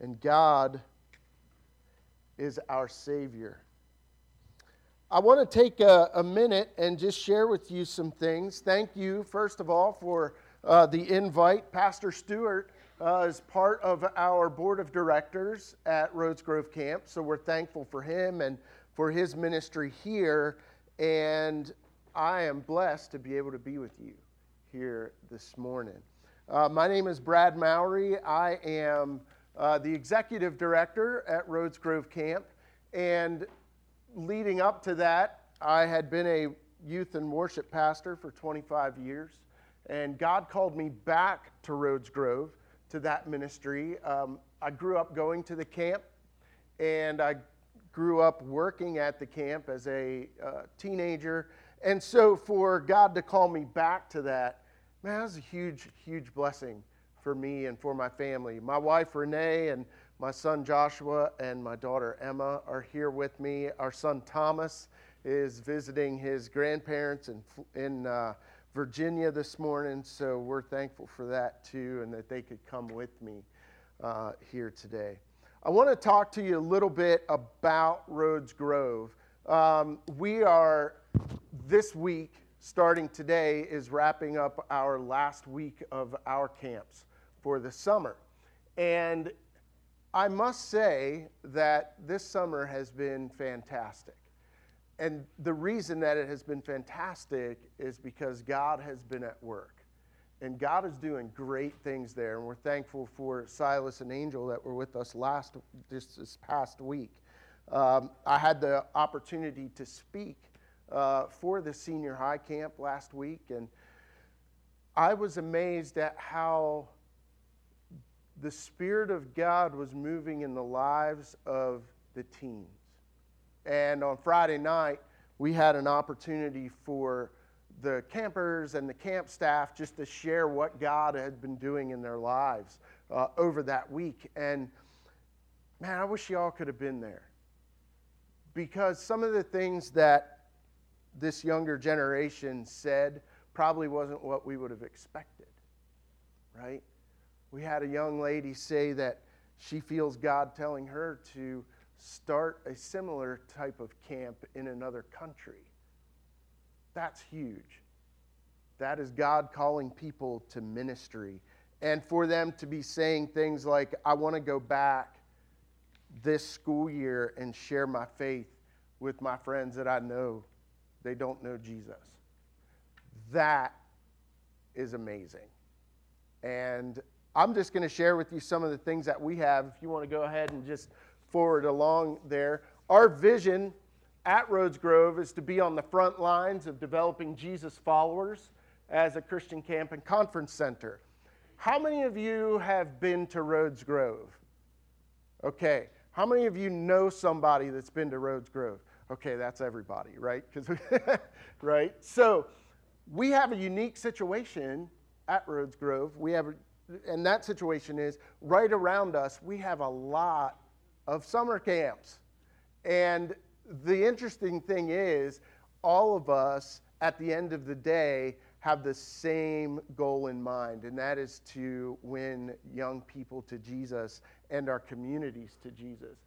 and God is our Savior. I want to take a, a, minute and just share with you some things. Thank you, first of all, for uh, the invite. Pastor Stewart uh, is part of our board of directors at Rhodes Grove Camp, so we're thankful for him and for his ministry here. And I am blessed to be able to be with you here this morning. Uh, my name is Brad Mowry. I am uh, the executive director at Rhodes Grove Camp. And leading up to that, I had been a youth and worship pastor for 25 years. And God called me back to Rhodes Grove to that ministry. Um, I grew up going to the camp, and I grew up working at the camp as a uh, teenager. And so, for God to call me back to that, man, that was a huge, huge blessing for me and for my family. My wife Renee and my son Joshua and my daughter Emma are here with me. Our son Thomas is visiting his grandparents in, in uh, Virginia this morning, so we're thankful for that too and that they could come with me uh, here today. I want to talk to you a little bit about Rhodes Grove. Um, we are this week, starting today, is wrapping up our last week of our camps for the summer. And I must say that this summer has been fantastic. And the reason that it has been fantastic is because God has been at work. And God is doing great things there. And we're thankful for Silas and Angel that were with us last, just this past week. Um, I had the opportunity to speak uh, for the senior high camp last week, and I was amazed at how the Spirit of God was moving in the lives of the teens. And on Friday night, we had an opportunity for the campers and the camp staff just to share what God had been doing in their lives uh, over that week. And man, I wish y'all could have been there. Because some of the things that this younger generation said probably wasn't what we would have expected, right? We had a young lady say that she feels God telling her to start a similar type of camp in another country. That's huge. That is God calling people to ministry. And for them to be saying things like, I want to go back this school year and share my faith with my friends that I know they don't know Jesus. That is amazing. And I'm just going to share with you some of the things that we have. If you want to go ahead and just forward along there. Our vision at Rhodes Grove is to be on the front lines of developing Jesus followers as a Christian camp and conference center. How many of you have been to Rhodes Grove? Okay. How many of you know somebody that's been to Rhodes Grove? Okay, that's everybody, right? right? So, we have a unique situation at Rhodes Grove. We have and that situation is right around us, we have a lot of summer camps. And the interesting thing is, all of us at the end of the day have the same goal in mind, and that is to win young people to Jesus and our communities to Jesus.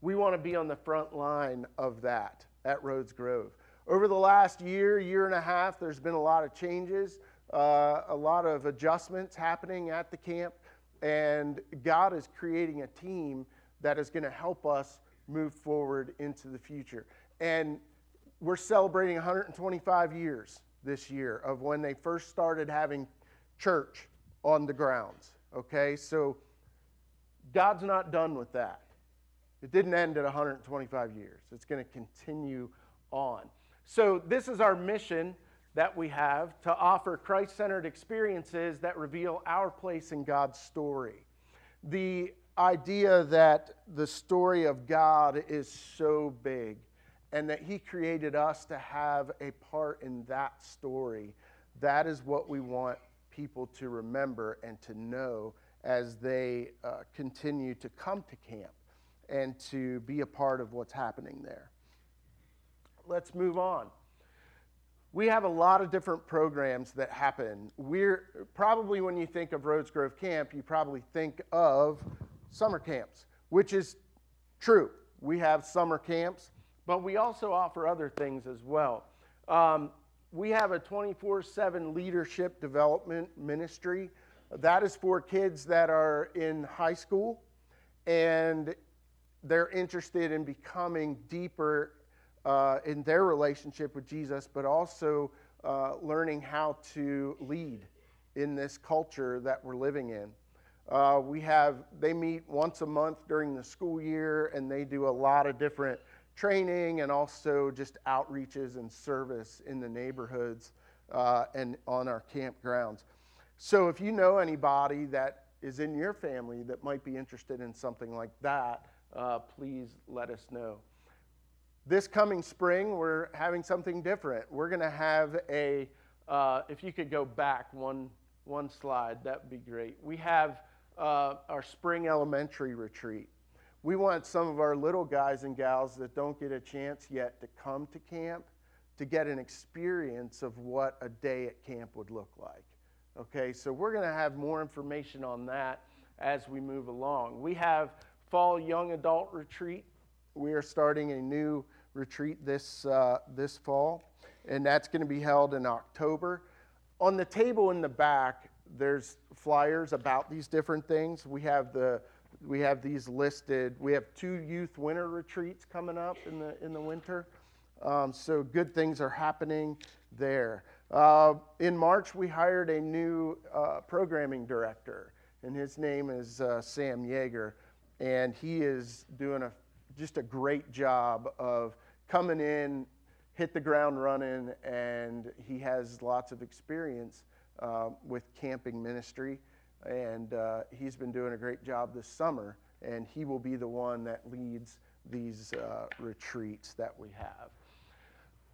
We want to be on the front line of that at Rhodes Grove. Over the last year, year and a half, there's been a lot of changes uh, a lot of adjustments happening at the camp, and God is creating a team that is going to help us move forward into the future. And we're celebrating 125 years this year of when they first started having church on the grounds. Okay, so God's not done with that. It didn't end at 125 years, it's going to continue on. So, this is our mission that we have to offer Christ centered experiences that reveal our place in God's story. The idea that the story of God is so big and that He created us to have a part in that story, that is what we want people to remember and to know as they uh, continue to come to camp and to be a part of what's happening there. Let's move on we have a lot of different programs that happen. We're probably when you think of Rhodes Grove Camp, you probably think of summer camps, which is true. We have summer camps, but we also offer other things as well. Um, we have a 24 7 leadership development ministry. That is for kids that are in high school and they're interested in becoming deeper uh, in their relationship with Jesus, but also uh, learning how to lead in this culture that we're living in. Uh, we have, they meet once a month during the school year and they do a lot of different training and also just outreaches and service in the neighborhoods uh, and on our campgrounds. So if you know anybody that is in your family that might be interested in something like that, uh, please let us know. This coming spring, we're having something different. We're going to have a, uh, if you could go back one, one slide, that would be great. We have uh, our spring elementary retreat. We want some of our little guys and gals that don't get a chance yet to come to camp to get an experience of what a day at camp would look like. Okay, so we're going to have more information on that as we move along. We have fall young adult retreat. We are starting a new retreat this, uh, this fall, and that's going to be held in October. On the table in the back, there's flyers about these different things. We have the we have these listed. We have two youth winter retreats coming up in the in the winter, um, so good things are happening there. Uh, in March, we hired a new uh, programming director, and his name is uh, Sam Yeager, and he is doing a just a great job of coming in, hit the ground running, and he has lots of experience uh, with camping ministry, and uh, he's been doing a great job this summer, and he will be the one that leads these uh, retreats that we have.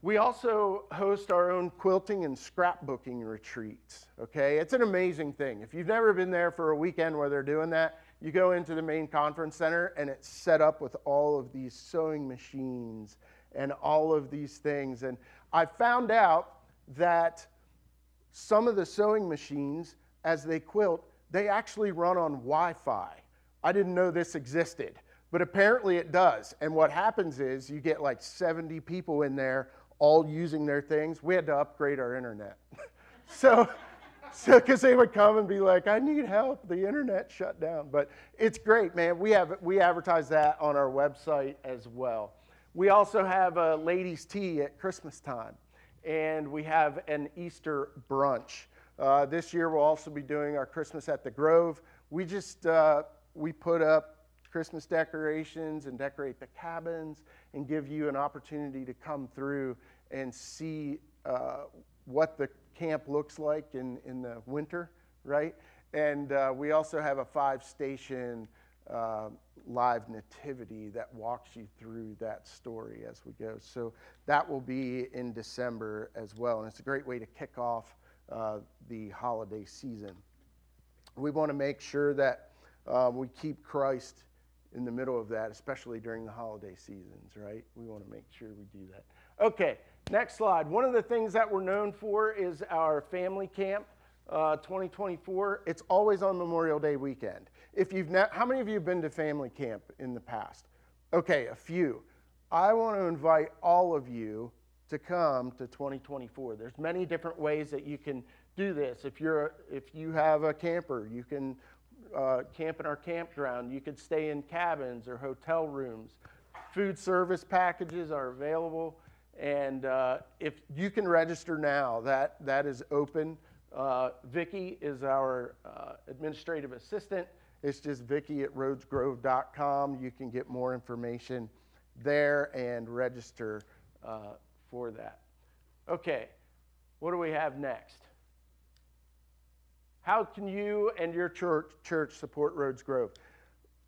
We also host our own quilting and scrapbooking retreats. Okay, it's an amazing thing. If you've never been there for a weekend where they're doing that, you go into the main conference center and it's set up with all of these sewing machines and all of these things. And I found out that some of the sewing machines, as they quilt, they actually run on Wi Fi. I didn't know this existed, but apparently it does. And what happens is you get like 70 people in there all using their things, we had to upgrade our internet. so, so because they would come and be like, "I need help. The internet shut down." But it's great, man. We have we advertise that on our website as well. We also have a ladies' tea at Christmas time, and we have an Easter brunch. Uh, this year we'll also be doing our Christmas at the Grove. We just uh, we put up Christmas decorations and decorate the cabins and give you an opportunity to come through and see uh, what the camp looks like in, in the winter, right? And uh, we also have a five station uh, live nativity that walks you through that story as we go. So that will be in December as well. And it's a great way to kick off uh, the holiday season. We want to make sure that uh, we keep Christ in the middle of that, especially during the holiday seasons, right? We want to make sure we do that. Okay, next slide. One of the things that we're known for is our family camp uh, 2024. It's always on Memorial Day weekend. If you've ne- how many of you have been to family camp in the past? Okay, a few. I want to invite all of you to come to 2024. There's many different ways that you can do this. If you're if you have a camper, you can uh, camp in our campground. You could stay in cabins or hotel rooms. Food service packages are available. And uh, if you can register now, that, that is open. Uh, Vicki is our uh, administrative assistant. It's just Vicki at rhodesgrove.com. You can get more information there and register uh, for that. Okay, what do we have next? How can you and your church, church support Rhodes Grove?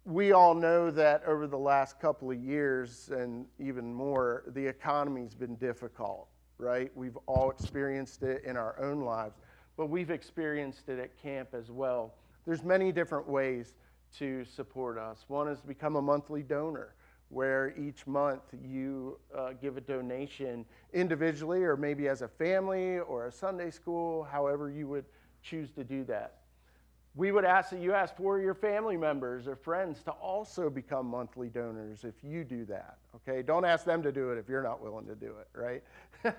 We all know that over the last couple of years and even more, the economy's been difficult, right? We've all experienced it in our own lives, but we've experienced it at camp as well. There's many different ways to support us. One is to become a monthly donor, where each month you uh, give a donation individually or maybe as a family or a Sunday school, however you would choose to do that. We would ask that you ask for your family members or friends to also become monthly donors if you do that. Okay? Don't ask them to do it if you're not willing to do it, right?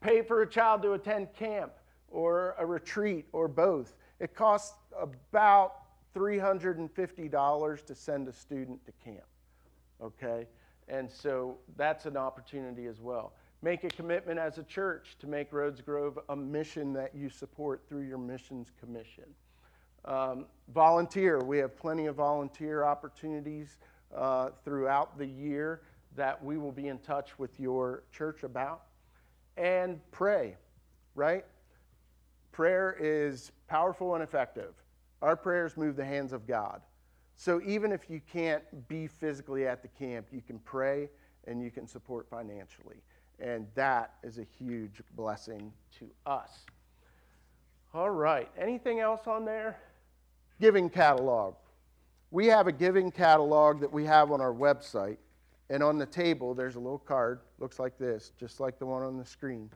Pay for a child to attend camp or a retreat or both. It costs about $350 to send a student to camp. Okay? And so that's an opportunity as well. Make a commitment as a church to make Rhodes Grove a mission that you support through your missions commission. Um, volunteer. We have plenty of volunteer opportunities uh, throughout the year that we will be in touch with your church about. And pray, right? Prayer is powerful and effective. Our prayers move the hands of God. So even if you can't be physically at the camp, you can pray and you can support financially. And that is a huge blessing to us. All right. Anything else on there? Giving catalog. We have a giving catalog that we have on our website. And on the table, there's a little card, looks like this, just like the one on the screen.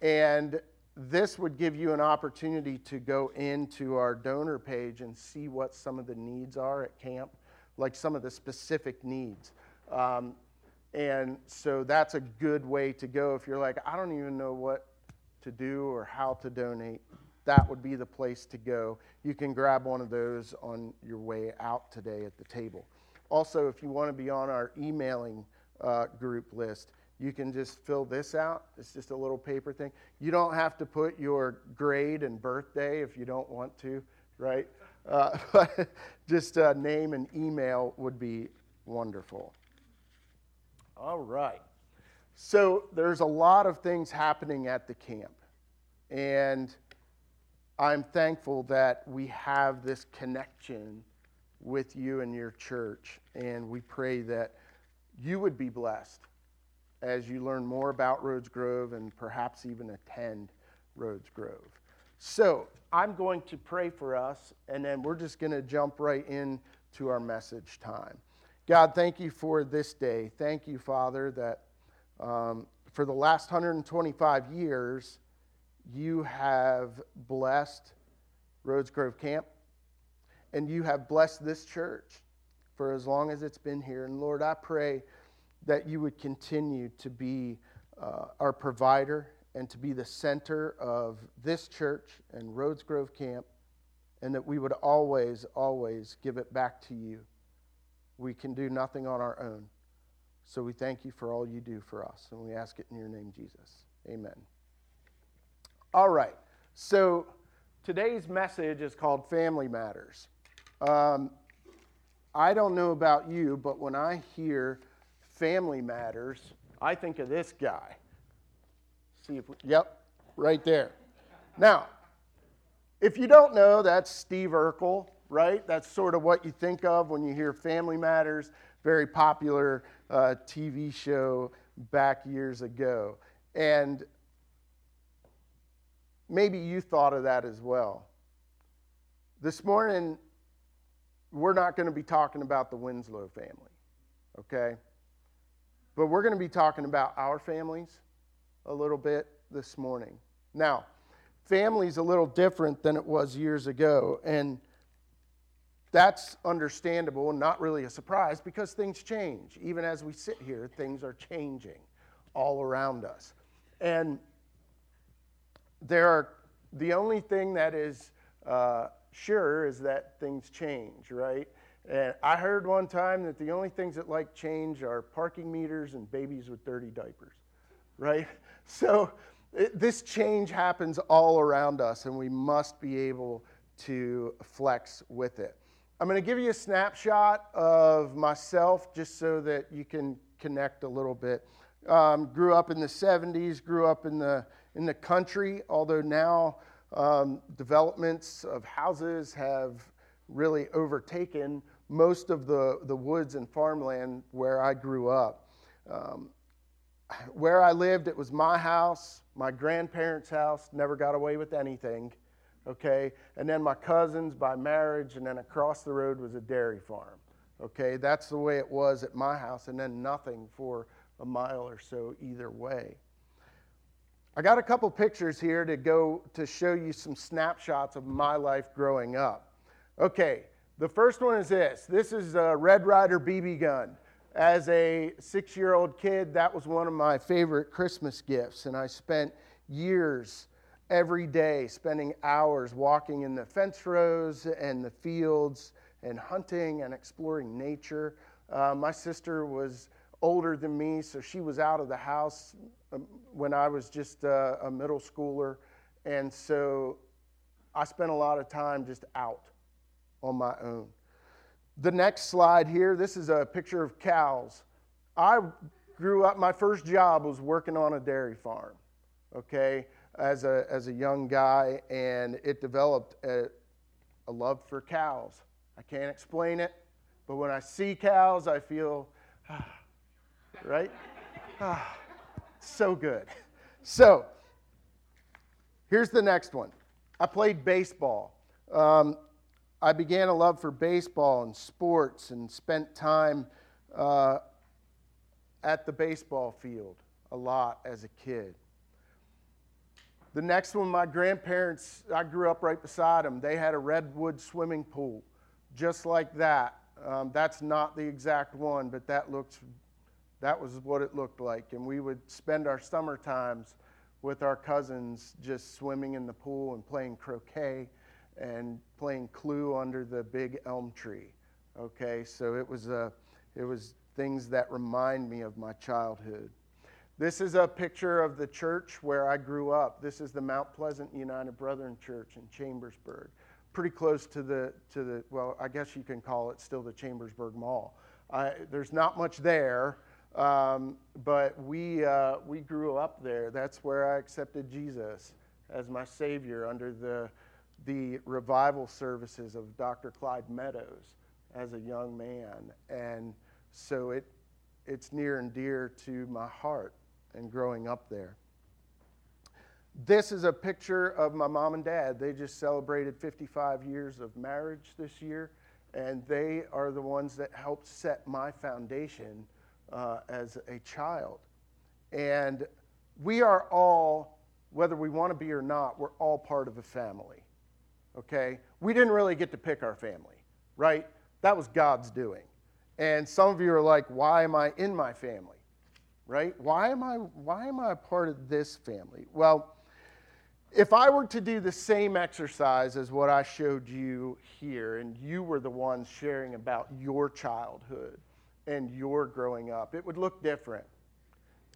And this would give you an opportunity to go into our donor page and see what some of the needs are at camp, like some of the specific needs. Um, and so that's a good way to go. If you're like, I don't even know what to do or how to donate, that would be the place to go. You can grab one of those on your way out today at the table. Also, if you want to be on our emailing uh, group list, you can just fill this out. It's just a little paper thing. You don't have to put your grade and birthday if you don't want to, right? Uh, just uh, name and email would be wonderful. All right. So there's a lot of things happening at the camp. And I'm thankful that we have this connection with you and your church. And we pray that you would be blessed as you learn more about Rhodes Grove and perhaps even attend Rhodes Grove. So I'm going to pray for us, and then we're just going to jump right in to our message time. God, thank you for this day. Thank you, Father, that um, for the last 125 years, you have blessed Rhodes Grove Camp, and you have blessed this church for as long as it's been here. And Lord, I pray that you would continue to be uh, our provider and to be the center of this church and Rhodes Grove Camp, and that we would always, always give it back to you. We can do nothing on our own. So we thank you for all you do for us, and we ask it in your name, Jesus. Amen. All right. So today's message is called Family Matters. Um, I don't know about you, but when I hear Family Matters, I think of this guy. See if we, yep, right there. Now, if you don't know, that's Steve Urkel right? That's sort of what you think of when you hear Family Matters, very popular uh, TV show back years ago. And maybe you thought of that as well. This morning, we're not going to be talking about the Winslow family, okay? But we're going to be talking about our families a little bit this morning. Now, family's a little different than it was years ago. And that's understandable and not really a surprise because things change. Even as we sit here, things are changing all around us. And there are, the only thing that is uh, sure is that things change, right? And I heard one time that the only things that like change are parking meters and babies with dirty diapers, right? So it, this change happens all around us, and we must be able to flex with it. I'm going to give you a snapshot of myself just so that you can connect a little bit. Um, grew up in the 70s, grew up in the, in the country, although now um, developments of houses have really overtaken most of the, the woods and farmland where I grew up. Um, where I lived, it was my house, my grandparents' house, never got away with anything okay? And then my cousins by marriage, and then across the road was a dairy farm, okay? That's the way it was at my house, and then nothing for a mile or so either way. I got a couple pictures here to go to show you some snapshots of my life growing up. Okay, the first one is this this is a Red Ryder BB gun. As a six year old kid, that was one of my favorite Christmas gifts, and I spent years every day spending hours walking in the fence rows and the fields and hunting and exploring nature. Uh, my sister was older than me, so she was out of the house um, when I was just uh, a middle schooler. And so I spent a lot of time just out on my own. The next slide here, this is a picture of cows. I grew up, my first job was working on a dairy farm, okay, as a, as a young guy, and it developed a, a love for cows. I can't explain it, but when I see cows, I feel, ah, right? Ah, so good. So, here's the next one. I played baseball. Um, I began a love for baseball and sports and spent time uh, at the baseball field a lot as a kid. The next one, my grandparents, I grew up right beside them. They had a redwood swimming pool, just like that. Um, that's not the exact one, but that looks, that was what it looked like. And we would spend our summer times with our cousins just swimming in the pool and playing croquet and playing Clue under the big elm tree. Okay, so it was, a, it was things that remind me of my childhood. This is a picture of the church where I grew up. This is the Mount Pleasant United Brethren Church in Chambersburg, pretty close to the, to the well, I guess you can call it still the Chambersburg Mall. I, there's not much there, um, but we, uh, we grew up there. That's where I accepted Jesus as my Savior under the the revival services of Dr. Clyde Meadows as a young man. And so it, it's near and dear to my heart and growing up there. This is a picture of my mom and dad. They just celebrated 55 years of marriage this year, and they are the ones that helped set my foundation uh, as a child. And we are all, whether we want to be or not, we're all part of a family okay? We didn't really get to pick our family, right? That was God's doing. And some of you are like, why am I in my family? Right? Why am I why am I a part of this family? Well, if I were to do the same exercise as what I showed you here, and you were the ones sharing about your childhood and your growing up, it would look different.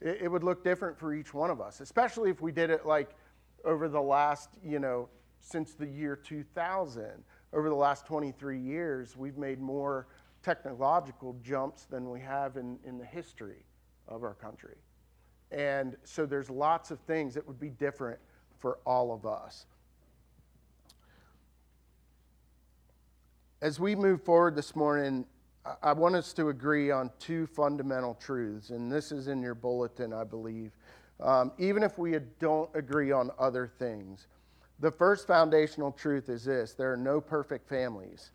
It, it would look different for each one of us, especially if we did it like over the last, you know, since the year 2000. Over the last 23 years, we've made more technological jumps than we have in, in the history of our country. And so there's lots of things that would be different for all of us. As we move forward this morning, I want us to agree on two fundamental truths, and this is in your bulletin, I believe. Um, even if we don't agree on other things, the first foundational truth is this there are no perfect families,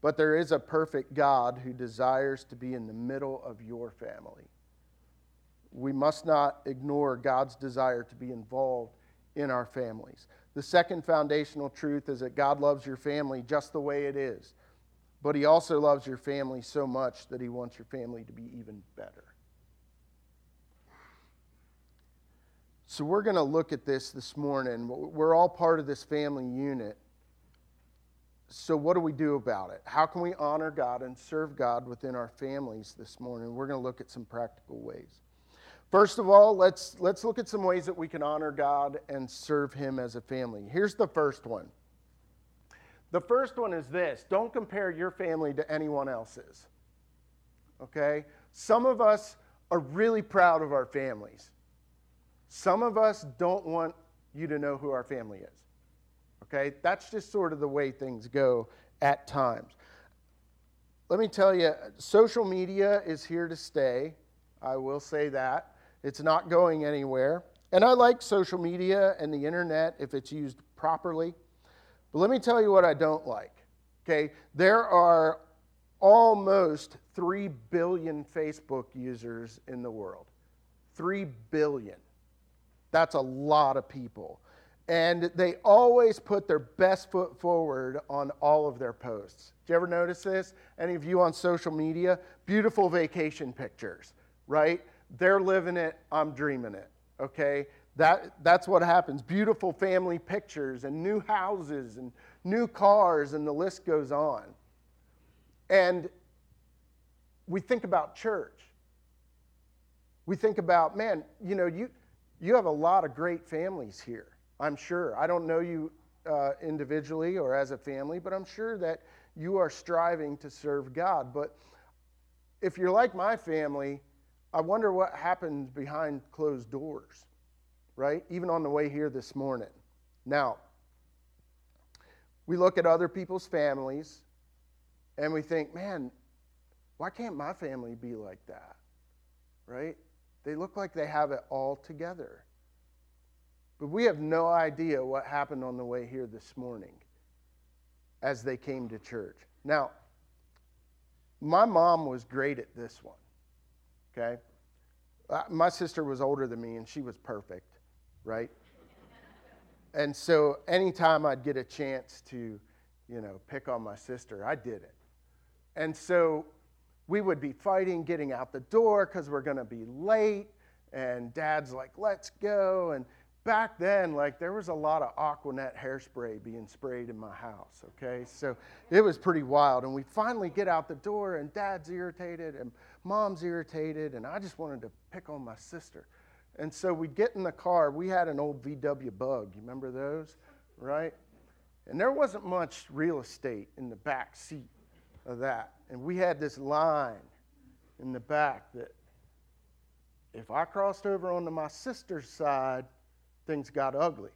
but there is a perfect God who desires to be in the middle of your family. We must not ignore God's desire to be involved in our families. The second foundational truth is that God loves your family just the way it is, but He also loves your family so much that He wants your family to be even better. So we're going to look at this this morning. We're all part of this family unit. So, what do we do about it? How can we honor God and serve God within our families this morning? We're going to look at some practical ways. First of all, let's, let's look at some ways that we can honor God and serve Him as a family. Here's the first one. The first one is this don't compare your family to anyone else's. Okay? Some of us are really proud of our families. Some of us don't want you to know who our family is. Okay? That's just sort of the way things go at times. Let me tell you, social media is here to stay. I will say that. It's not going anywhere. And I like social media and the internet if it's used properly. But let me tell you what I don't like. Okay? There are almost 3 billion Facebook users in the world. 3 billion. That's a lot of people. and they always put their best foot forward on all of their posts. Do you ever notice this? Any of you on social media? Beautiful vacation pictures, right? They're living it, I'm dreaming it, okay? That, that's what happens. Beautiful family pictures and new houses and new cars, and the list goes on. And we think about church. We think about, man, you know, you, you have a lot of great families here I'm sure. I don't know you uh, individually or as a family, but I'm sure that you are striving to serve God. But if you're like my family, I wonder what happens behind closed doors, right? Even on the way here this morning. Now, we look at other people's families and we think, man, why can't my family be like that? Right? They look like they have it all together. But we have no idea what happened on the way here this morning as they came to church. Now, my mom was great at this one, okay? Uh, my sister was older than me and she was perfect, right? and so anytime I'd get a chance to, you know, pick on my sister, I did it. And so we would be fighting getting out the door because we're going to be late. And dad's like, let's go. And back then, like there was a lot of Aquanet hairspray being sprayed in my house, okay? So it was pretty wild. And we finally get out the door, and dad's irritated, and mom's irritated, and I just wanted to pick on my sister. And so we'd get in the car. We had an old VW bug. You remember those? Right? And there wasn't much real estate in the back seat of that. And we had this line in the back that if I crossed over onto my sister's side, things got ugly.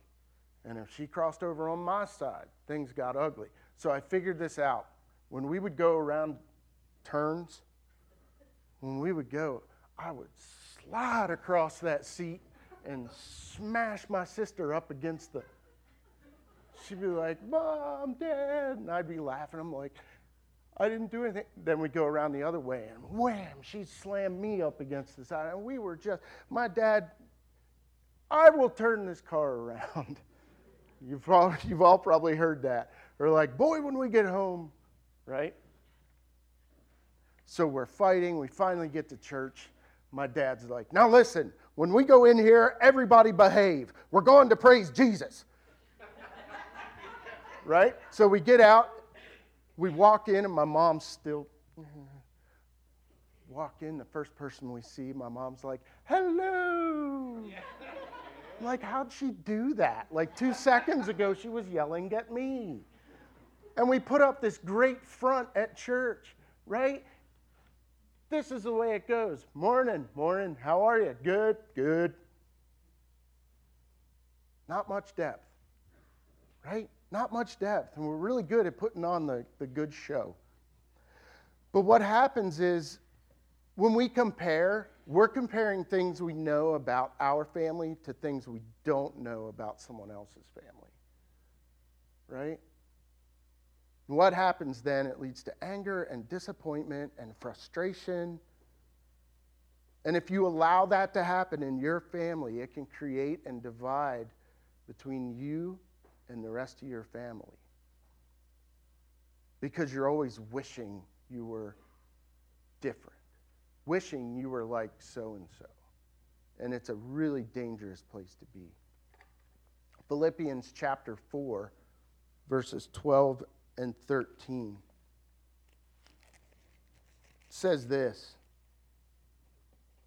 And if she crossed over on my side, things got ugly. So I figured this out. When we would go around turns, when we would go, I would slide across that seat and smash my sister up against the. She'd be like, Mom, Dad. And I'd be laughing. I'm like, I didn't do anything. Then we'd go around the other way and wham, she'd slam me up against the side. And we were just, my dad I will turn this car around. You've all, you've all probably heard that. Or like, boy, when we get home, right? So we're fighting. We finally get to church. My dad's like, now listen, when we go in here, everybody behave. We're going to praise Jesus. right? So we get out, we walk in, and my mom's still. Walk in, the first person we see, my mom's like, hello. I'm like, how'd she do that? Like, two seconds ago, she was yelling at me. And we put up this great front at church, right? This is the way it goes. Morning, morning. How are you? Good, good. Not much depth, right? Not much depth. And we're really good at putting on the, the good show. But what happens is when we compare, we're comparing things we know about our family to things we don't know about someone else's family. Right? What happens then? It leads to anger and disappointment and frustration. And if you allow that to happen in your family, it can create and divide between you and the rest of your family. Because you're always wishing you were different wishing you were like so and so. And it's a really dangerous place to be. Philippians chapter 4, verses 12 and 13 says this.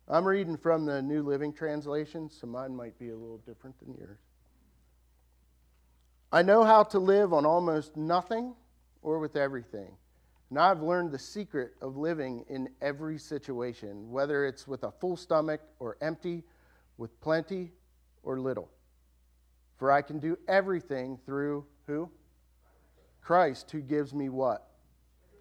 I'm reading from the New Living Translation, so mine might be a little different than yours. I know how to live on almost nothing or with everything. Now I've learned the secret of living in every situation, whether it's with a full stomach or empty, with plenty or little. For I can do everything through who? Christ, who gives me what?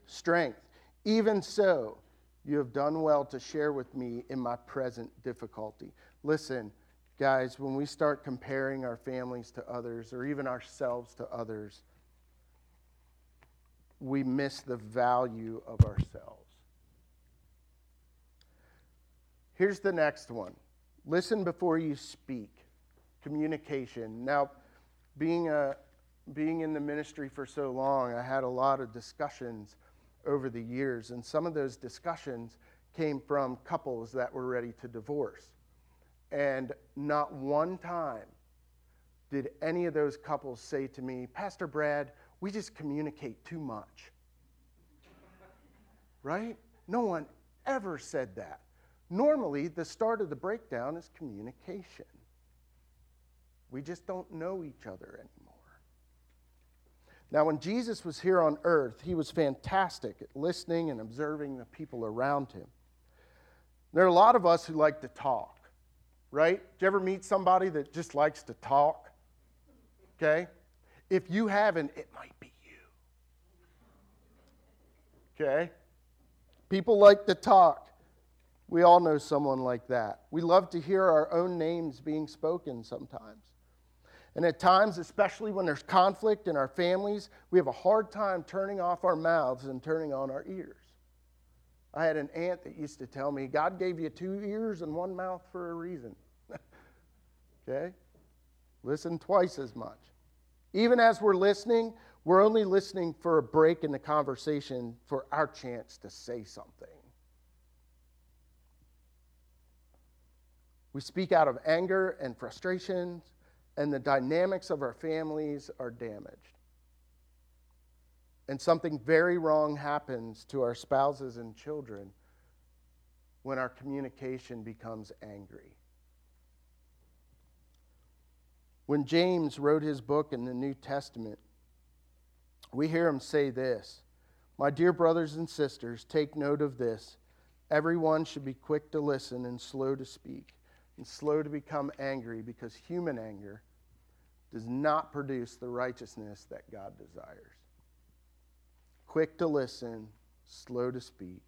Strength. Even so, you have done well to share with me in my present difficulty. Listen, guys, when we start comparing our families to others or even ourselves to others, we miss the value of ourselves. Here's the next one listen before you speak. Communication. Now, being, a, being in the ministry for so long, I had a lot of discussions over the years, and some of those discussions came from couples that were ready to divorce. And not one time did any of those couples say to me, Pastor Brad, we just communicate too much. right? No one ever said that. Normally, the start of the breakdown is communication. We just don't know each other anymore. Now, when Jesus was here on earth, he was fantastic at listening and observing the people around him. There are a lot of us who like to talk, right? Do you ever meet somebody that just likes to talk? Okay? If you haven't, it might be you. Okay? People like to talk. We all know someone like that. We love to hear our own names being spoken sometimes. And at times, especially when there's conflict in our families, we have a hard time turning off our mouths and turning on our ears. I had an aunt that used to tell me, God gave you two ears and one mouth for a reason. okay? Listen twice as much. Even as we're listening, we're only listening for a break in the conversation for our chance to say something. We speak out of anger and frustrations, and the dynamics of our families are damaged. And something very wrong happens to our spouses and children when our communication becomes angry. When James wrote his book in the New Testament, we hear him say this My dear brothers and sisters, take note of this. Everyone should be quick to listen and slow to speak and slow to become angry because human anger does not produce the righteousness that God desires. Quick to listen, slow to speak,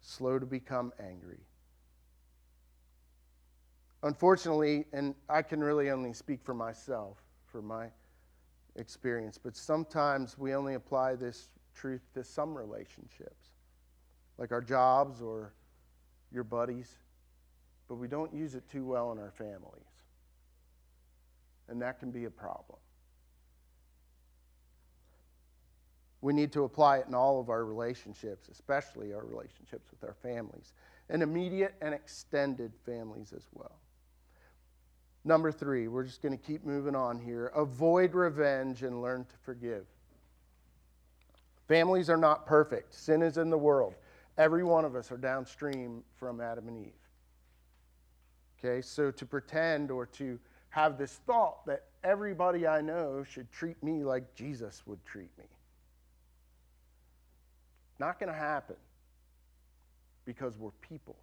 slow to become angry. Unfortunately, and I can really only speak for myself, for my experience, but sometimes we only apply this truth to some relationships, like our jobs or your buddies, but we don't use it too well in our families. And that can be a problem. We need to apply it in all of our relationships, especially our relationships with our families, and immediate and extended families as well. Number three, we're just going to keep moving on here. Avoid revenge and learn to forgive. Families are not perfect, sin is in the world. Every one of us are downstream from Adam and Eve. Okay, so to pretend or to have this thought that everybody I know should treat me like Jesus would treat me. Not going to happen because we're people.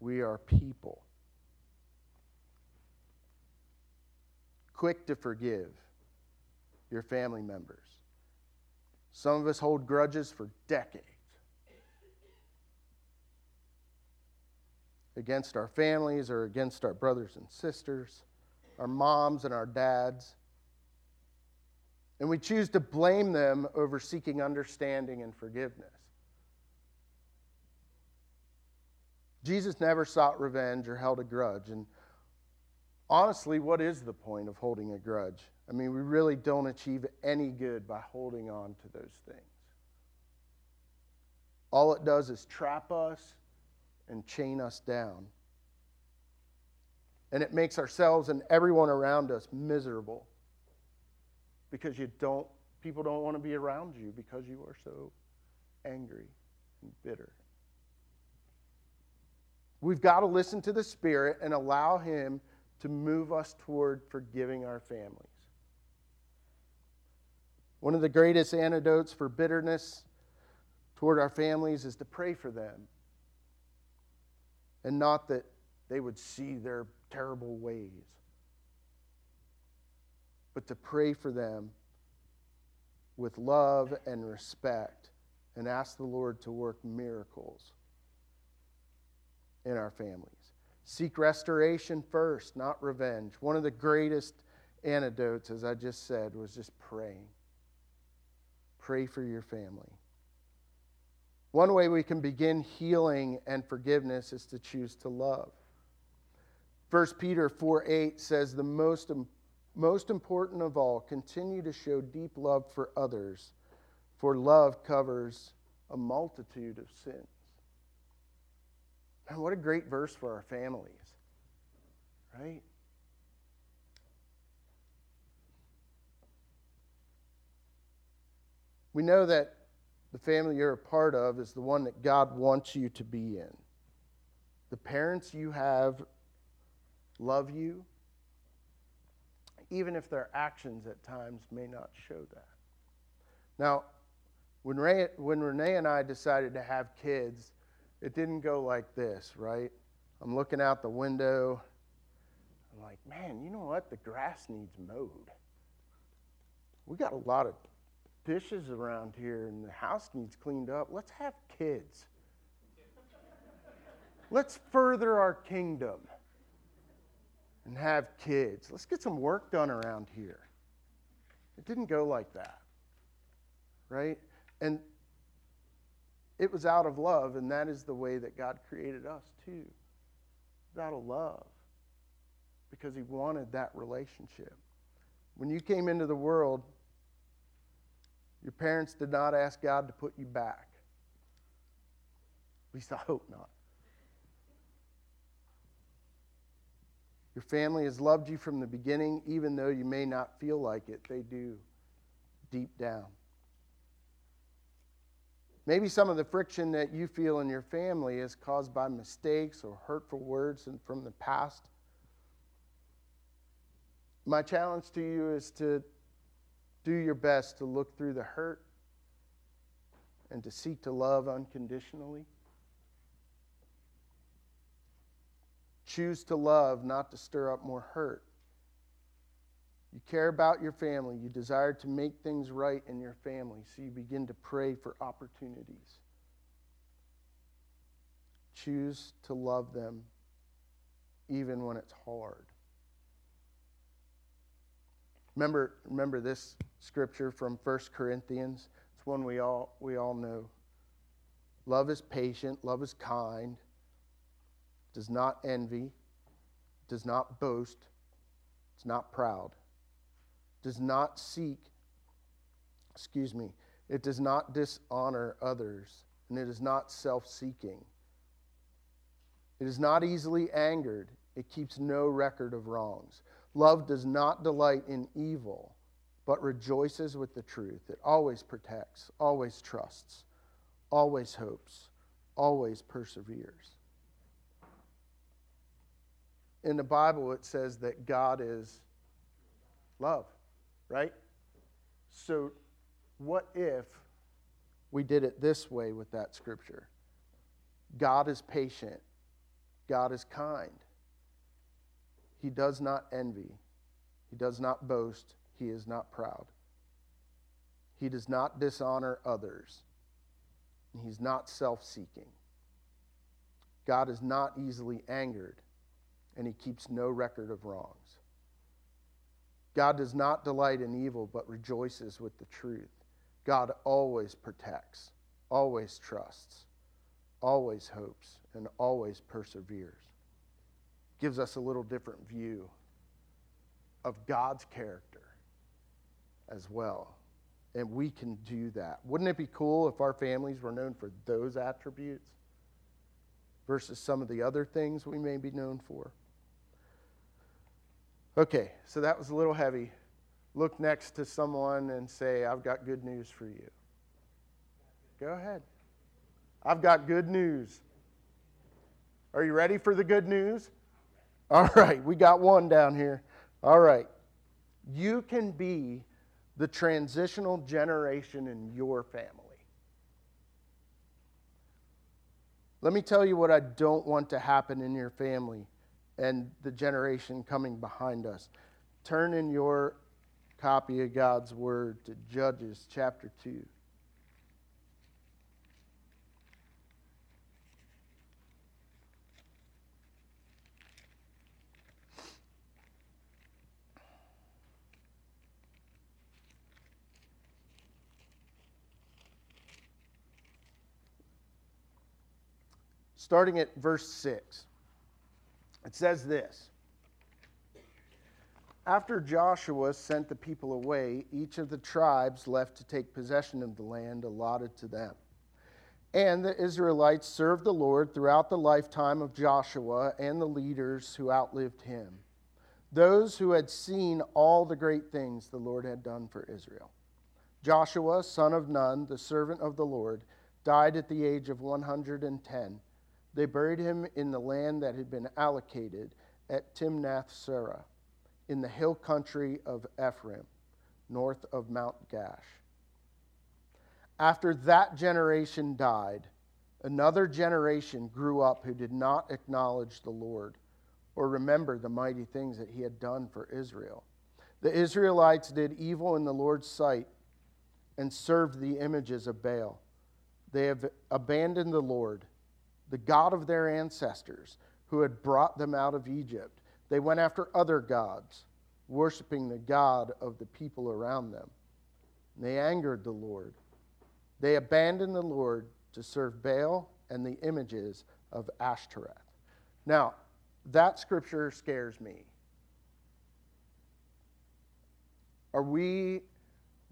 We are people. quick to forgive your family members. Some of us hold grudges for decades against our families or against our brothers and sisters, our moms and our dads. And we choose to blame them over seeking understanding and forgiveness. Jesus never sought revenge or held a grudge. And honestly, what is the point of holding a grudge? I mean, we really don't achieve any good by holding on to those things. All it does is trap us and chain us down. And it makes ourselves and everyone around us miserable because you don't people don't want to be around you because you are so angry and bitter. We've got to listen to the Spirit and allow Him to move us toward forgiving our families. One of the greatest antidotes for bitterness toward our families is to pray for them. And not that they would see their terrible ways, but to pray for them with love and respect and ask the Lord to work miracles in our families. Seek restoration first, not revenge. One of the greatest antidotes, as I just said, was just praying. Pray for your family. One way we can begin healing and forgiveness is to choose to love. 1 Peter 4 8 says the most Most important of all, continue to show deep love for others, for love covers a multitude of sins. Man, what a great verse for our families, right? We know that the family you're a part of is the one that God wants you to be in. The parents you have love you, even if their actions at times may not show that. Now, when, Ray, when Renee and I decided to have kids, it didn't go like this, right? I'm looking out the window. I'm like, man, you know what? The grass needs mowed. We got a lot of dishes around here and the house needs cleaned up. Let's have kids. Let's further our kingdom and have kids. Let's get some work done around here. It didn't go like that, right? And it was out of love, and that is the way that God created us too. Out of love because He wanted that relationship. When you came into the world, your parents did not ask God to put you back. At least I hope not. Your family has loved you from the beginning, even though you may not feel like it. They do, deep down. Maybe some of the friction that you feel in your family is caused by mistakes or hurtful words from the past. My challenge to you is to do your best to look through the hurt and to seek to love unconditionally. Choose to love, not to stir up more hurt. You care about your family. You desire to make things right in your family, so you begin to pray for opportunities. Choose to love them even when it's hard. Remember, remember this scripture from 1 Corinthians? It's one we all, we all know. Love is patient, love is kind, does not envy, does not boast, it's not proud, does not seek, excuse me, it does not dishonor others, and it is not self seeking. It is not easily angered, it keeps no record of wrongs. Love does not delight in evil, but rejoices with the truth. It always protects, always trusts, always hopes, always perseveres. In the Bible, it says that God is love, right? So, what if we did it this way with that scripture? God is patient, God is kind. He does not envy. He does not boast. He is not proud. He does not dishonor others. He's not self seeking. God is not easily angered, and he keeps no record of wrongs. God does not delight in evil, but rejoices with the truth. God always protects, always trusts, always hopes, and always perseveres gives us a little different view of God's character as well. And we can do that. Wouldn't it be cool if our families were known for those attributes versus some of the other things we may be known for? Okay, so that was a little heavy. Look next to someone and say, I've got good news for you. Go ahead. I've got good news. Are you ready for the good news? All right, we got one down here. All right. You can be the transitional generation in your family. Let me tell you what I don't want to happen in your family and the generation coming behind us. Turn in your copy of God's Word to Judges chapter 2. Starting at verse 6. It says this After Joshua sent the people away, each of the tribes left to take possession of the land allotted to them. And the Israelites served the Lord throughout the lifetime of Joshua and the leaders who outlived him, those who had seen all the great things the Lord had done for Israel. Joshua, son of Nun, the servant of the Lord, died at the age of 110. They buried him in the land that had been allocated at Timnath Serah, in the hill country of Ephraim, north of Mount Gaash. After that generation died, another generation grew up who did not acknowledge the Lord or remember the mighty things that he had done for Israel. The Israelites did evil in the Lord's sight and served the images of Baal. They have abandoned the Lord, the God of their ancestors, who had brought them out of Egypt. They went after other gods, worshiping the God of the people around them. And they angered the Lord. They abandoned the Lord to serve Baal and the images of Ashtoreth. Now, that scripture scares me. Are we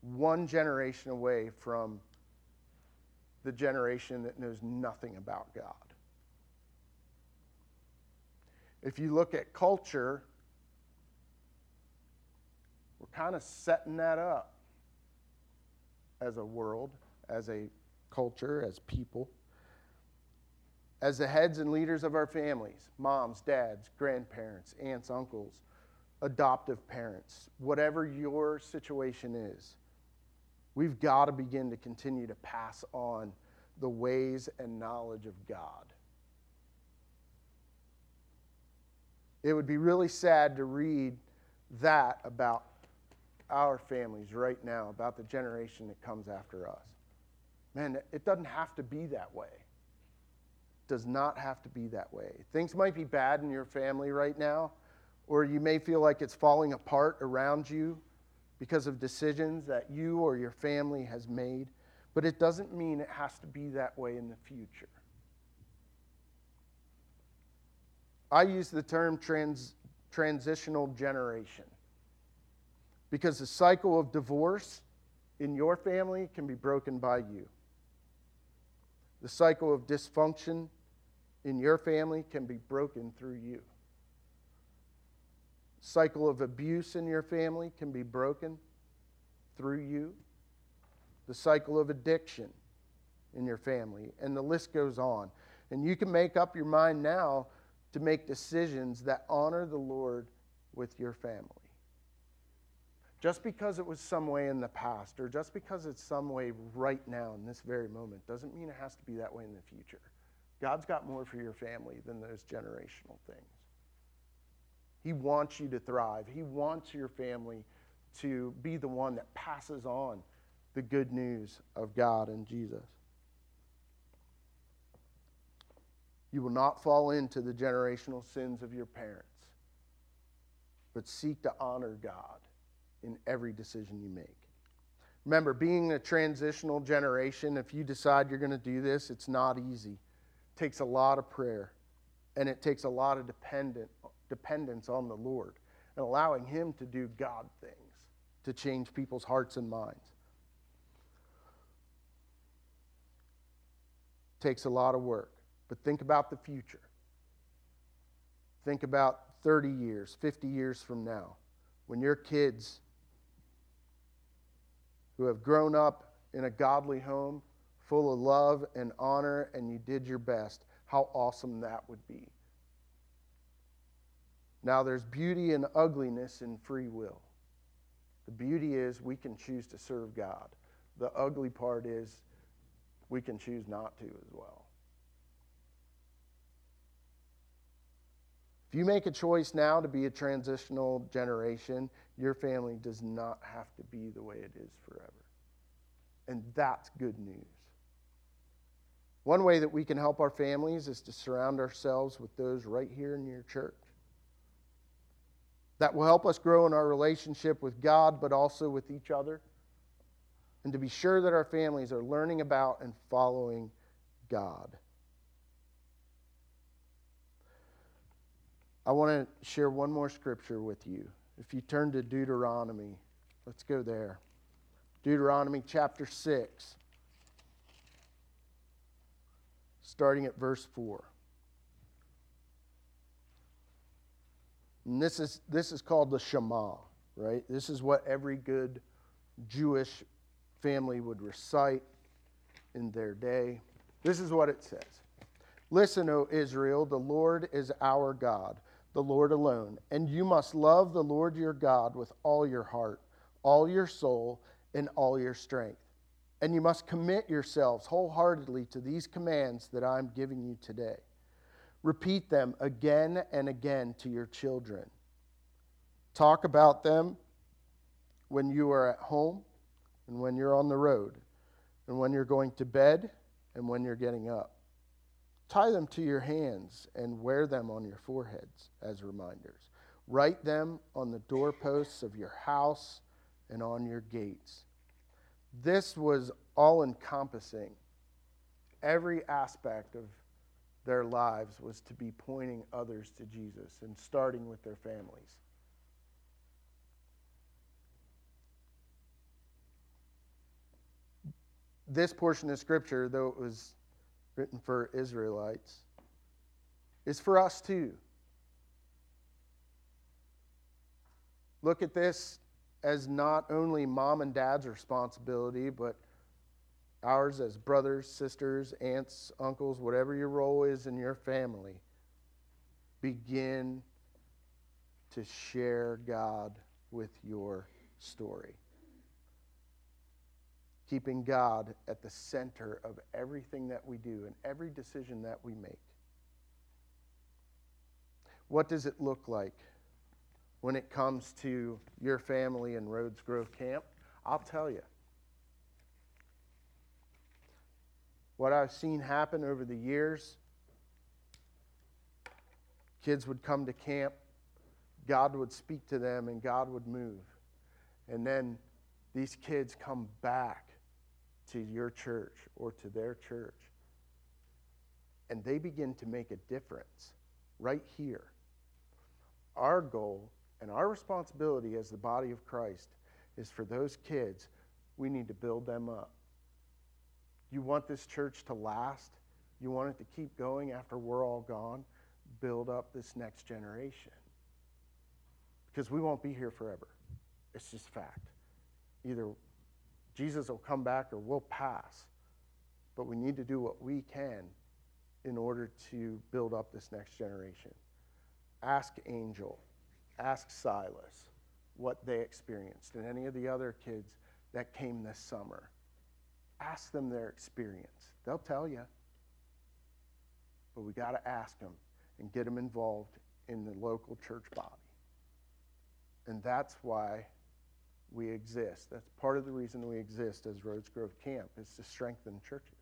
one generation away from the generation that knows nothing about God. If you look at culture, we're kind of setting that up as a world, as a culture, as people. As the heads and leaders of our families, moms, dads, grandparents, aunts, uncles, adoptive parents, whatever your situation is, We've got to begin to continue to pass on the ways and knowledge of God. It would be really sad to read that about our families right now, about the generation that comes after us. Man, it doesn't have to be that way. It does not have to be that way. Things might be bad in your family right now, or you may feel like it's falling apart around you because of decisions that you or your family has made, but it doesn't mean it has to be that way in the future. I use the term trans, transitional generation because the cycle of divorce in your family can be broken by you. The cycle of dysfunction in your family can be broken through you cycle of abuse in your family can be broken through you. The cycle of addiction in your family, and the list goes on. And you can make up your mind now to make decisions that honor the Lord with your family. Just because it was some way in the past, or just because it's some way right now in this very moment, doesn't mean it has to be that way in the future. God's got more for your family than those generational things. He wants you to thrive. He wants your family to be the one that passes on the good news of God and Jesus. You will not fall into the generational sins of your parents, but seek to honor God in every decision you make. Remember, being a transitional generation, if you decide you're going to do this, it's not easy. It takes a lot of prayer, and it takes a lot of dependent dependence on the Lord and allowing Him to do God things to change people's hearts and minds. Takes a lot of work, but think about the future. Think about 30 years, 50 years from now, when your kids who have grown up in a godly home full of love and honor and you did your best, how awesome that would be. Now, there's beauty and ugliness in free will. The beauty is we can choose to serve God. The ugly part is we can choose not to as well. If you make a choice now to be a transitional generation, your family does not have to be the way it is forever. And that's good news. One way that we can help our families is to surround ourselves with those right here in your church that will help us grow in our relationship with God, but also with each other. And to be sure that our families are learning about and following God. I want to share one more scripture with you. If you turn to Deuteronomy, let's go there. Deuteronomy chapter 6, starting at verse 4. And this is, this is called the Shema, right? This is what every good Jewish family would recite in their day. This is what it says Listen, O Israel, the Lord is our God, the Lord alone. And you must love the Lord your God with all your heart, all your soul, and all your strength. And you must commit yourselves wholeheartedly to these commands that I'm giving you today. Repeat them again and again to your children. Talk about them when you are at home and when you're on the road and when you're going to bed and when you're getting up. Tie them to your hands and wear them on your foreheads as reminders. Write them on the doorposts of your house and on your gates. This was all encompassing. Every aspect of their lives was to be pointing others to Jesus and starting with their families. This portion of Scripture, though it was written for Israelites, is for us too. Look at this as not only mom and dad's responsibility, but ours as brothers, sisters, aunts, uncles, whatever your role is in your family, begin to share God with your story. Keeping God at the center of everything that we do and every decision that we make. What does it look like when it comes to your family in Rhodes Grove Camp? I'll tell you. what I've seen happen over the years. Kids would come to camp, God would speak to them, and God would move. And then these kids come back to your church or to their church, and they begin to make a difference right here. Our goal and our responsibility as the body of Christ is for those kids, we need to build them up. You want this church to last? You want it to keep going after we're all gone? Build up this next generation. Because we won't be here forever. It's just fact. Either Jesus will come back or we'll pass. But we need to do what we can in order to build up this next generation. Ask Angel, ask Silas what they experienced, and any of the other kids that came this summer Ask them their experience. They'll tell you. But we got to ask them and get them involved in the local church body. And that's why we exist. That's part of the reason we exist as Rhodes Grove Camp is to strengthen churches.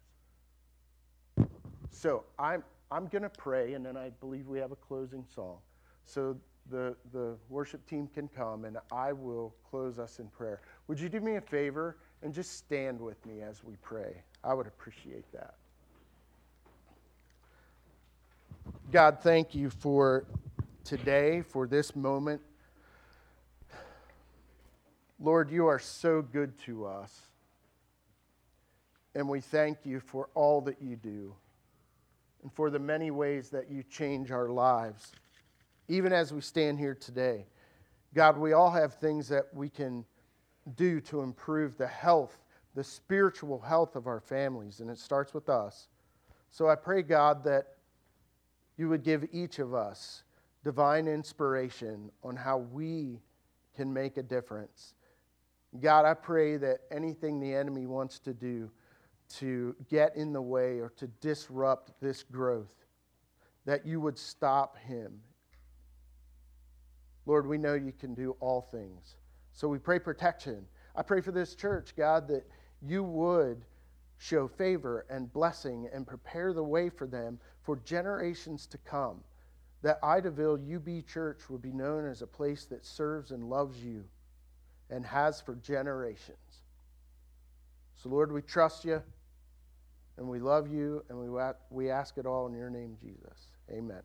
So I'm I'm going to pray, and then I believe we have a closing song. So the the worship team can come, and I will close us in prayer. Would you do me a favor? and just stand with me as we pray. I would appreciate that. God, thank you for today, for this moment. Lord, you are so good to us. And we thank you for all that you do and for the many ways that you change our lives, even as we stand here today. God, we all have things that we can do to improve the health, the spiritual health of our families, and it starts with us. So I pray, God, that you would give each of us divine inspiration on how we can make a difference. God, I pray that anything the enemy wants to do to get in the way or to disrupt this growth, that you would stop him. Lord, we know you can do all things. So we pray protection. I pray for this church, God, that you would show favor and blessing and prepare the way for them for generations to come. That Idaville UB Church would be known as a place that serves and loves you and has for generations. So, Lord, we trust you and we love you and we, we ask it all in your name, Jesus. Amen.